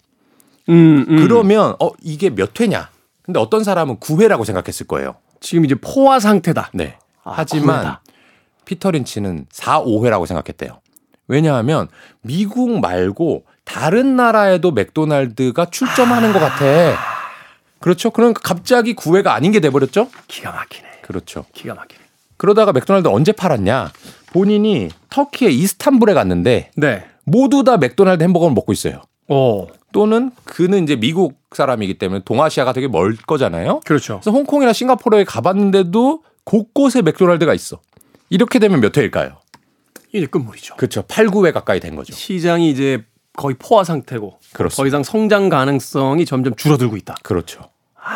음, 음. 그러면 어 이게 몇 회냐? 근데 어떤 사람은 9회라고 생각했을 거예요. 지금 이제 포화 상태다. 네. 아, 하지만 9회다. 피터 린치는 4, 5회라고 생각했대요. 왜냐하면 미국 말고 다른 나라에도 맥도날드가 출점하는 것 같아. 그렇죠. 그러니까 갑자기 9회가 아닌 게 돼버렸죠? 기가 막히네. 그렇죠. 기가 막히네. 그러다가 맥도날드 언제 팔았냐? 본인이 터키의 이스탄불에 갔는데 네. 모두 다 맥도날드 햄버거를 먹고 있어요. 오. 또는 그는 이제 미국 사람이기 때문에 동아시아가 되게 멀 거잖아요. 그렇죠. 그래서 홍콩이나 싱가포르에 가봤는데도 곳곳에 맥도날드가 있어. 이렇게 되면 몇 회일까요? 이제 끝물이죠. 그렇죠. 8, 9회 가까이 된 거죠. 시장이 이제 거의 포화 상태고 그렇습니다. 더 이상 성장 가능성이 점점 줄어들고 있다. 그렇죠. 아,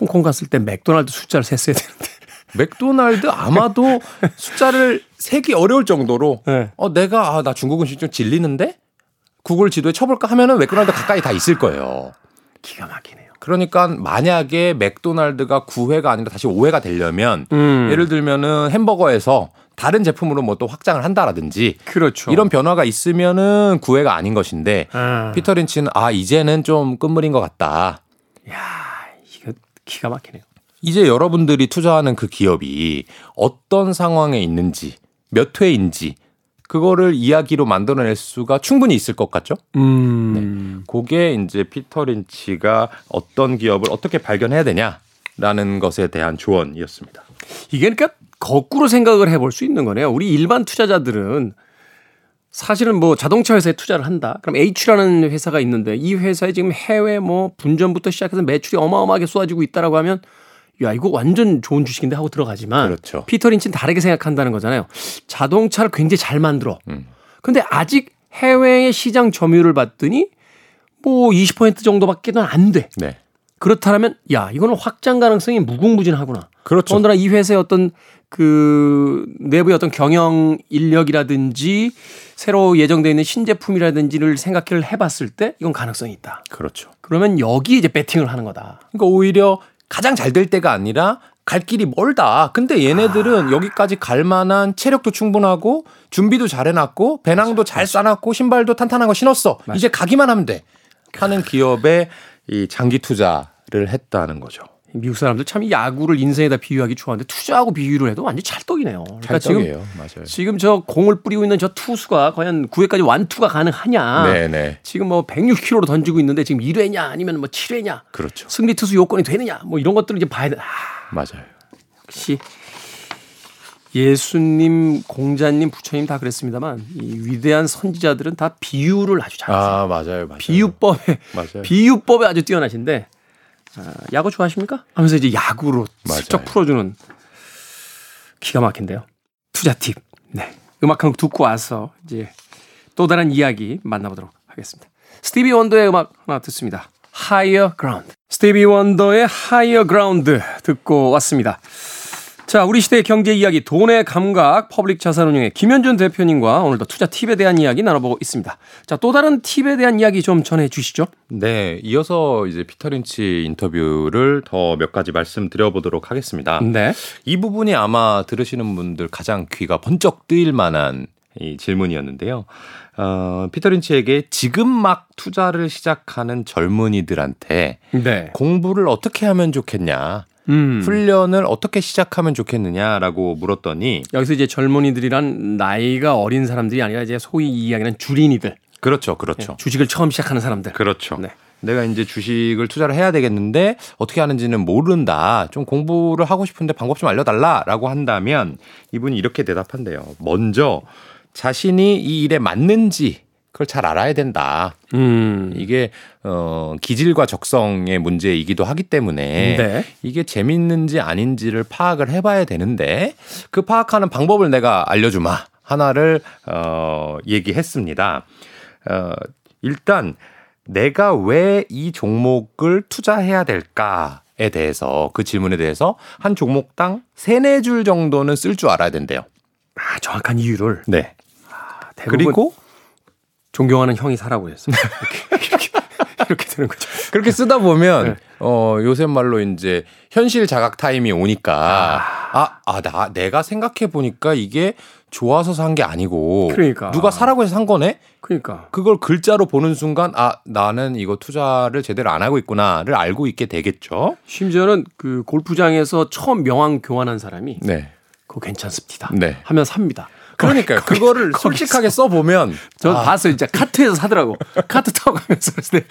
홍콩 갔을 때 맥도날드 숫자를 셌어야 되는데. 맥도날드 아마도 숫자를 세기 어려울 정도로 네. 어 내가 아, 나 중국 음식 좀 질리는데 구글 지도에 쳐볼까 하면은 맥도날드 가까이 다 있을 거예요. 기가 막히네요. 그러니까 만약에 맥도날드가 9회가 아니라 다시 5회가 되려면 음. 예를 들면은 햄버거에서 다른 제품으로 뭐 또 확장을 한다라든지 그렇죠. 이런 변화가 있으면은 구애가 아닌 것인데 아. 피터 린치는 아 이제는 좀 끝물인 것 같다. 야 이거 기가 막히네요. 이제 여러분들이 투자하는 그 기업이 어떤 상황에 있는지 몇 회인지 그거를 이야기로 만들어낼 수가 충분히 있을 것 같죠? 음. 네. 그게 이제 피터 린치가 어떤 기업을 어떻게 발견해야 되냐라는 것에 대한 조언이었습니다. 이게 그러니까 거꾸로 생각을 해볼 수 있는 거네요. 우리 일반 투자자들은 사실은 뭐 자동차 회사에 투자를 한다. 그럼 H라는 회사가 있는데 이 회사에 지금 해외 뭐 분전부터 시작해서 매출이 어마어마하게 쏟아지고 있다라고 하면 야 이거 완전 좋은 주식인데 하고 들어가지만 그렇죠. 피터 린치는 다르게 생각한다는 거잖아요. 자동차를 굉장히 잘 만들어. 음. 근데 아직 해외의 시장 점유율을 봤더니 뭐 20% 정도밖에는 안 돼. 네. 그렇다면 야 이거는 확장 가능성이 무궁무진하구나. 그렇죠. 더군다나 이 회사의 어떤 그 내부의 어떤 경영 인력이라든지 새로 예정되어 있는 신제품이라든지를 생각을 해봤을 때 이건 가능성이 있다. 그렇죠. 그러면 여기 이제 배팅을 하는 거다. 그러니까 오히려 가장 잘 될 때가 아니라 갈 길이 멀다. 근데 얘네들은 아. 여기까지 갈 만한 체력도 충분하고 준비도 잘 해놨고 배낭도 잘 싸놨고 신발도 탄탄한 거 신었어. 맞아. 이제 가기만 하면 돼. 하는 기업에 이 장기 투자를 했다는 거죠. 미국 사람들 참이 야구를 인생에다 비유하기 좋아하는데 투자하고 비유를 해도 완전 찰떡이네요. 그러니까 찰떡이에요. 지금 맞아요. 지금 저 공을 뿌리고 있는 저 투수가 과연 9회까지 완투가 가능하냐? 네네. 지금 뭐 106km로 던지고 있는데 지금 1회냐 아니면 뭐 7회냐? 그렇죠. 승리 투수 요건이 되느냐? 뭐 이런 것들을 이제 봐야 돼. 아, 맞아요. 역시 예수님, 공자님, 부처님 다 그랬습니다만 이 위대한 선지자들은 다 비유를 아주 잘하세요. 아 맞아요, 맞아요. 비유법에 맞아요. 비유법에 아주 뛰어나신데 아, 야구 좋아하십니까? 하면서 이제 야구로 슬쩍 풀어주는 기가 막힌데요. 투자 팁. 네. 음악 한 곡 듣고 와서 이제 또 다른 이야기 만나보도록 하겠습니다. 스티비 원더의 음악 하나 듣습니다. Higher Ground. 스티비 원더의 Higher Ground 듣고 왔습니다. 자, 우리 시대의 경제 이야기, 돈의 감각, 퍼블릭 자산 운용의 김현준 대표님과 오늘도 투자 팁에 대한 이야기 나눠보고 있습니다. 자, 또 다른 팁에 대한 이야기 좀 전해 주시죠. 네, 이어서 이제 피터 린치 인터뷰를 더 몇 가지 말씀드려보도록 하겠습니다. 네. 이 부분이 아마 들으시는 분들 가장 귀가 번쩍 뜨일 만한 이 질문이었는데요. 어, 피터 린치에게 지금 막 투자를 시작하는 젊은이들한테 네. 공부를 어떻게 하면 좋겠냐. 음. 훈련을 어떻게 시작하면 좋겠느냐라고 물었더니 여기서 이제 젊은이들이란 나이가 어린 사람들이 아니라 이제 소위 이야기하는 주린이들. 그렇죠, 그렇죠. 네, 주식을 처음 시작하는 사람들. 그렇죠. 네. 내가 이제 주식을 투자를 해야 되겠는데 어떻게 하는지는 모른다. 좀 공부를 하고 싶은데 방법 좀 알려달라라고 한다면 이분이 이렇게 대답한대요. 먼저 자신이 이 일에 맞는지 그걸 잘 알아야 된다. 음. 이게 어 기질과 적성의 문제이기도 하기 때문에 네. 이게 재밌는지 아닌지를 파악을 해봐야 되는데 그 파악하는 방법을 내가 알려주마 하나를 어 얘기했습니다. 어 일단 내가 왜 이 종목을 투자해야 될까에 대해서 그 질문에 대해서 한 종목당 세네 줄 정도는 쓸 줄 알아야 된대요. 아 정확한 이유를. 네. 아, 그리고 존경하는 형이 사라고 했어요. 이렇게, 이렇게, 이렇게 되는 거죠. 그렇게 쓰다 보면 네. 어 요새 말로 이제 현실 자각 타임이 오니까 아, 아, 나 내가 생각해 보니까 이게 좋아서 산 게 아니고 그러니까. 누가 사라고 해서 산 거네. 그러니까 그걸 글자로 보는 순간 아 나는 이거 투자를 제대로 안 하고 있구나를 알고 있게 되겠죠. 심지어는 그 골프장에서 처음 명함 교환한 사람이 네. 그거 괜찮습니다. 네. 하면 삽니다. 그러니까 그거를 솔직하게 써 보면 저 아. 봤어요. 진짜 카트에서 사더라고. 카트 타고 가면서 그랬을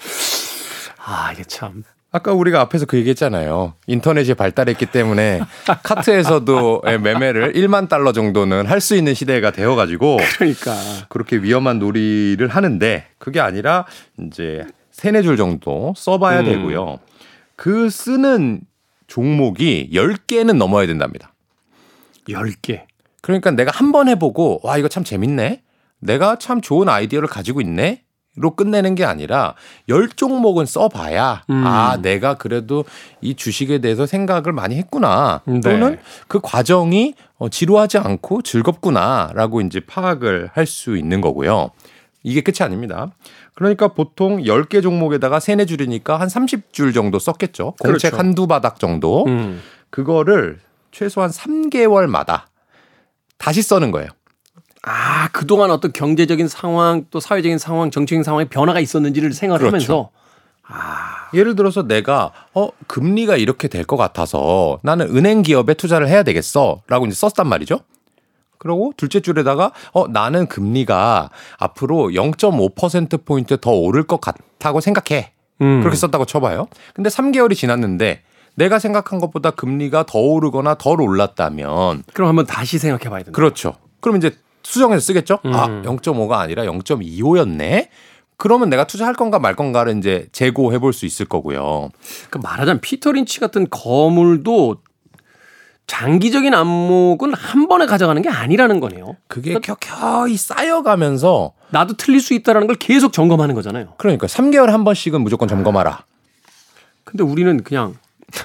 아 이게 참. 아까 우리가 앞에서 그 얘기했잖아요. 인터넷이 발달했기 때문에 카트에서도 예, 매매를 1만 달러 정도는 할 수 있는 시대가 되어가지고 그러니까 그렇게 위험한 놀이를 하는데 그게 아니라 이제 세네 줄 정도 써봐야 음. 되고요. 그 쓰는 종목이 10개는 넘어야 된답니다. 10개. 그러니까 내가 한 번 해보고 와 이거 참 재밌네. 내가 참 좋은 아이디어를 가지고 있네. 로 끝내는 게 아니라 열 종목은 써봐야 음. 아 내가 그래도 이 주식에 대해서 생각을 많이 했구나 네. 또는 그 과정이 어, 지루하지 않고 즐겁구나라고 이제 파악을 할 수 있는 거고요. 이게 끝이 아닙니다. 그러니까 보통 10개 종목에다가 3, 4줄이니까 한 30줄 정도 썼겠죠. 공책 그렇죠. 한두 바닥 정도. 음. 그거를 최소한 3개월마다 다시 써는 거예요. 아, 그동안 어떤 경제적인 상황, 또 사회적인 상황, 정치적인 상황에 변화가 있었는지를 생각을 그렇죠. 하면서 아. 예를 들어서 내가 어 금리가 이렇게 될 것 같아서 나는 은행 기업에 투자를 해야 되겠어라고 이제 썼단 말이죠. 그리고 둘째 줄에다가 어 나는 금리가 앞으로 0.5% 포인트 더 오를 것 같다고 생각해. 음. 그렇게 썼다고 쳐봐요. 근데 3개월이 지났는데 내가 생각한 것보다 금리가 더 오르거나 덜 올랐다면 그럼 한번 다시 생각해 봐야 된다. 그렇죠. 그럼 이제 수정해서 쓰겠죠? 음. 아, 0.5가 아니라 0.25였네. 그러면 내가 투자할 건가 말 건가를 이제 재고해 볼 수 있을 거고요. 그 말하자면 피터 린치 같은 거물도 장기적인 안목은 한 번에 가져가는 게 아니라는 거네요. 그게 그러니까 켜켜이 쌓여가면서 나도 틀릴 수 있다라는 걸 계속 점검하는 거잖아요. 그러니까 3개월에 한 번씩은 무조건 점검하라. 근데 우리는 그냥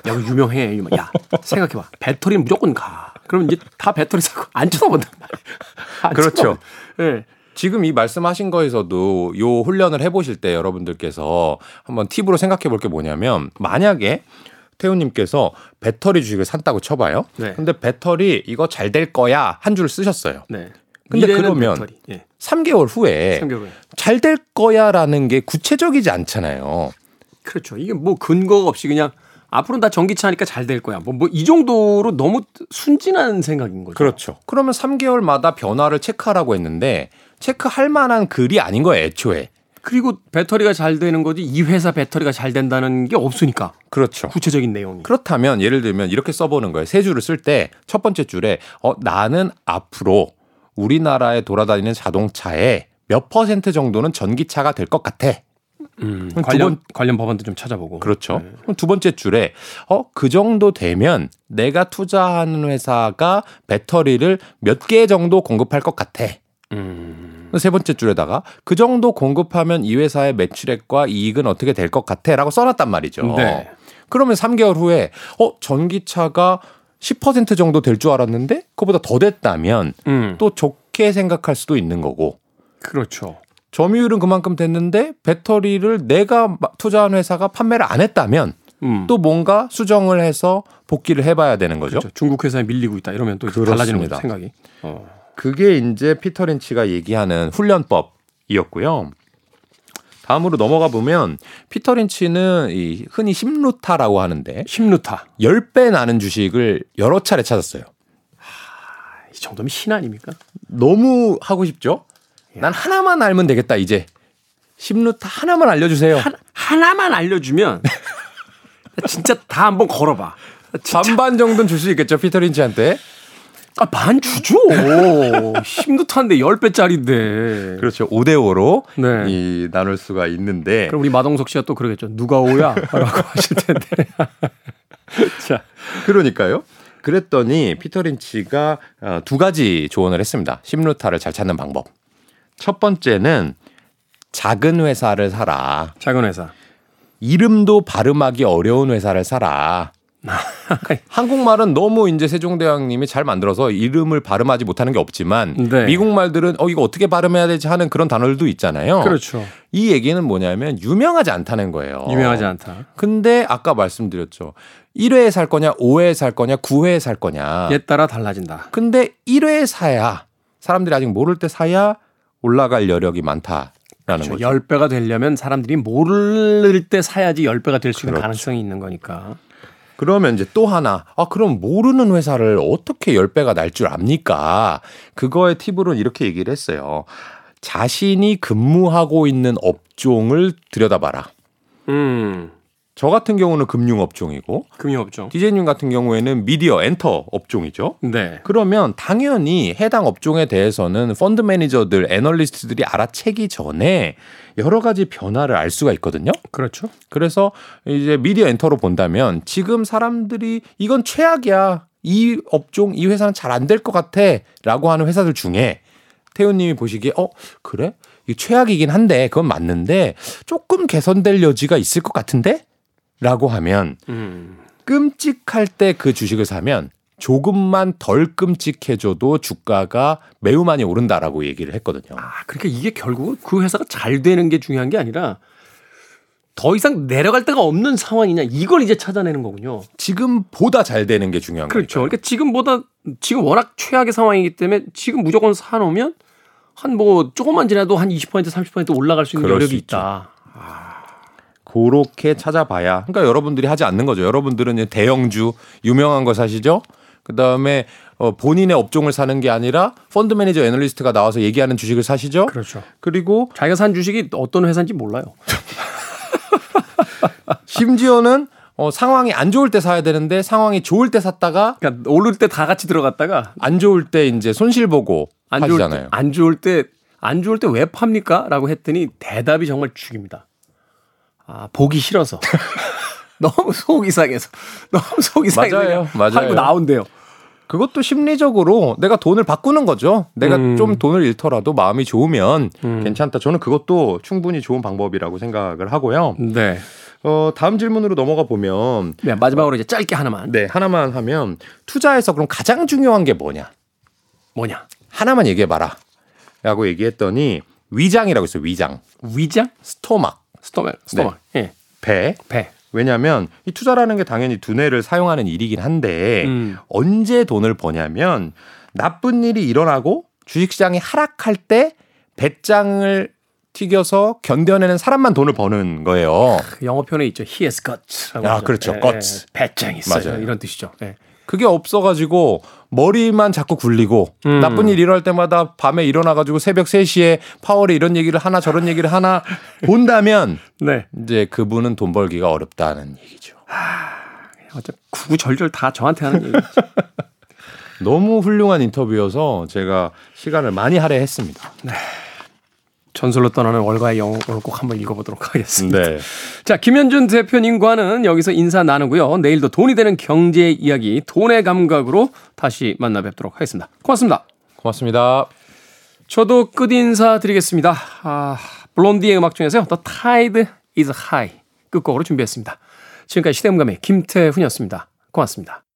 야, 유명해. 야, 생각해봐. 배터리는 무조건 가. 그럼 이제 다 배터리 사고 안 쳐다본단 말이에요. 그렇죠. 네. 지금 이 말씀하신 거에서도 요 훈련을 해보실 때 여러분들께서 한번 팁으로 생각해 볼 게 뭐냐면 만약에 태우님께서 배터리 주식을 산다고 쳐봐요. 네. 근데 배터리 이거 잘 될 거야 한 줄 쓰셨어요. 네. 근데 그러면 예. 3개월 후에, 3개월 후에. 잘 될 거야라는 게 구체적이지 않잖아요. 그렇죠. 이게 뭐 근거가 없이 그냥 앞으로는 다 전기차니까 잘 될 거야. 뭐, 뭐, 이 정도로 너무 순진한 생각인 거죠. 그렇죠. 그러면 3개월마다 변화를 체크하라고 했는데 체크할 만한 글이 아닌 거예요, 애초에. 그리고 배터리가 잘 되는 거지 이 회사 배터리가 잘 된다는 게 없으니까. 그렇죠. 구체적인 내용이. 그렇다면 예를 들면 이렇게 써보는 거예요. 세 줄을 쓸 때 첫 번째 줄에 어, 나는 앞으로 우리나라에 돌아다니는 자동차에 몇 퍼센트 정도는 전기차가 될 것 같아. 음, 관련 번, 관련 법안도 좀 찾아보고. 그렇죠. 네. 두 번째 줄에 어 그 정도 되면 내가 투자하는 회사가 배터리를 몇 개 정도 공급할 것 같아. 음. 세 번째 줄에다가 그 정도 공급하면 이 회사의 매출액과 이익은 어떻게 될 것 같아라고 써놨단 말이죠. 네. 그러면 3개월 후에 어 전기차가 10% 정도 될 줄 알았는데 그보다 더 됐다면 음. 또 좋게 생각할 수도 있는 거고. 그렇죠. 점유율은 그만큼 됐는데 배터리를 내가 투자한 회사가 판매를 안 했다면 음. 또 뭔가 수정을 해서 복귀를 해봐야 되는 거죠. 그렇죠. 중국 회사에 밀리고 있다 이러면 또 달라지는 거죠 생각이. 어. 그게 이제 피터 린치가 얘기하는 훈련법이었고요. 다음으로 넘어가 보면 피터 린치는 이 흔히 10루타라고 하는데 10루타 10배 나는 주식을 여러 차례 찾았어요. 하, 이 정도면 신 아닙니까? 너무 하고 싶죠? 난 하나만 알면 되겠다 이제. 10루타 하나만 알려주세요. 하, 하나만 알려주면 진짜 다 한번 걸어봐. 반반 정도는 줄 수 있겠죠 피터 린치한테. 아, 반 주죠. 10루타인데 10배짜리인데. 그렇죠. 5대5로 네. 이 나눌 수가 있는데. 그럼 우리 마동석 씨가 또 그러겠죠. 누가 오야? 라고 하실 텐데. 자. 그러니까요. 그랬더니 피터 린치가 어, 두 가지 조언을 했습니다. 10루타를 잘 찾는 방법. 첫 번째는 작은 회사를 사라. 작은 회사. 이름도 발음하기 어려운 회사를 사라. 한국말은 너무 이제 세종대왕님이 잘 만들어서 이름을 발음하지 못하는 게 없지만 네. 미국 말들은 어 이거 어떻게 발음해야 되지 하는 그런 단어들도 있잖아요. 그렇죠. 이 얘기는 뭐냐면 유명하지 않다는 거예요. 유명하지 않다. 근데 아까 말씀드렸죠. 1회에 살 거냐, 5회에 살 거냐, 9회에 살 거냐. 에 따라 달라진다. 근데 1회에 사야 사람들이 아직 모를 때 사야 올라갈 여력이 많다. 라는 그렇죠. 거죠. 10배가 되려면 사람들이 모를 때 사야지 10배가 될 수 있는 그렇죠. 가능성이 있는 거니까. 그러면 이제 또 하나, 아, 그럼 모르는 회사를 어떻게 10배가 날 줄 압니까? 그거의 팁으로는 이렇게 얘기를 했어요. 자신이 근무하고 있는 업종을 들여다봐라. 음. 저 같은 경우는 금융 업종이고 금융 업종. 디제이님 같은 경우에는 미디어 엔터 업종이죠. 네. 그러면 당연히 해당 업종에 대해서는 펀드 매니저들, 애널리스트들이 알아채기 전에 여러 가지 변화를 알 수가 있거든요. 그렇죠. 그래서 이제 미디어 엔터로 본다면 지금 사람들이 이건 최악이야. 이 업종, 이 회사는 잘 안 될 것 같아. 라고 하는 회사들 중에 태훈님이 보시기에 어, 그래? 이 최악이긴 한데 그건 맞는데 조금 개선될 여지가 있을 것 같은데? 라고 하면 음. 끔찍할 때 그 주식을 사면 조금만 덜 끔찍해져도 주가가 매우 많이 오른다라고 얘기를 했거든요. 아, 그러니까 이게 결국 그 회사가 잘 되는 게 중요한 게 아니라 더 이상 내려갈 데가 없는 상황이냐 이걸 이제 찾아내는 거군요. 지금보다 잘 되는 게 중요한 거죠. 그렇죠. 그러니까 지금보다 지금 워낙 최악의 상황이기 때문에 지금 무조건 사놓으면 한 뭐 조금만 지나도 한 20% 30% 올라갈 수 있는 여력이 있다. 그렇게 찾아봐야. 그러니까 여러분들이 하지 않는 거죠. 여러분들은 대형주 유명한 거 사시죠. 그 다음에 어, 본인의 업종을 사는 게 아니라 펀드 매니저 애널리스트가 나와서 얘기하는 주식을 사시죠. 그렇죠. 그리고 자기가 산 주식이 어떤 회사인지 몰라요. 심지어는 어, 상황이 안 좋을 때 사야 되는데 상황이 좋을 때 샀다가 그러니까 오를 때 다 같이 들어갔다가 안 좋을 때 이제 손실 보고 안 때, 안 좋을 때 안 좋을 때 왜 팝니까?라고 했더니 대답이 정말 죽입니다. 아, 보기 싫어서. 너무 속이 상해서. 너무 속이 상해서. 맞아요. 맞아요. 팔고 나온대요. 그것도 심리적으로 내가 돈을 바꾸는 거죠. 내가 음. 좀 돈을 잃더라도 마음이 좋으면 음. 괜찮다. 저는 그것도 충분히 좋은 방법이라고 생각을 하고요. 네. 어, 다음 질문으로 넘어가 보면 네, 마지막으로 이제 짧게 하나만. 네, 하나만 하면 투자에서 그럼 가장 중요한 게 뭐냐? 뭐냐? 하나만 얘기해 봐라. 라고 얘기했더니 위장이라고 있어요. 위장. 위장? 스토막. 스토막. 스토막. 네. 예. 배. 배. 왜냐하면 이 투자라는 게 당연히 두뇌를 사용하는 일이긴 한데 음. 언제 돈을 버냐면 나쁜 일이 일어나고 주식시장이 하락할 때 배짱을 튀겨서 견뎌내는 사람만 돈을 버는 거예요. 영어 표현에 있죠. He has guts. 아, 그렇죠. 예, guts. 예, 배짱이 있어요. 맞아요. 이런 뜻이죠. 예. 그게 없어가지고 머리만 자꾸 굴리고 음. 나쁜 일 일어날 때마다 밤에 일어나가지고 새벽 3시에 파월이 이런 얘기를 하나 저런 얘기를 하나 본다면 네. 이제 그분은 돈 벌기가 어렵다는 얘기죠. 하... 어차 구구절절 다 저한테 하는 얘기죠. 너무 훌륭한 인터뷰여서 제가 시간을 많이 할애했습니다. 네. 전설로 떠나는 월가의 영혼을 꼭 한번 읽어보도록 하겠습니다. 네. 자, 김현준 대표님과는 여기서 인사 나누고요. 내일도 돈이 되는 경제 이야기, 돈의 감각으로 다시 만나 뵙도록 하겠습니다. 고맙습니다. 고맙습니다. 저도 끝 인사 드리겠습니다. 아, 블론디의 음악 중에서요. The Tide is High 끝곡으로 준비했습니다. 지금까지 시대음감의 김태훈이었습니다. 고맙습니다.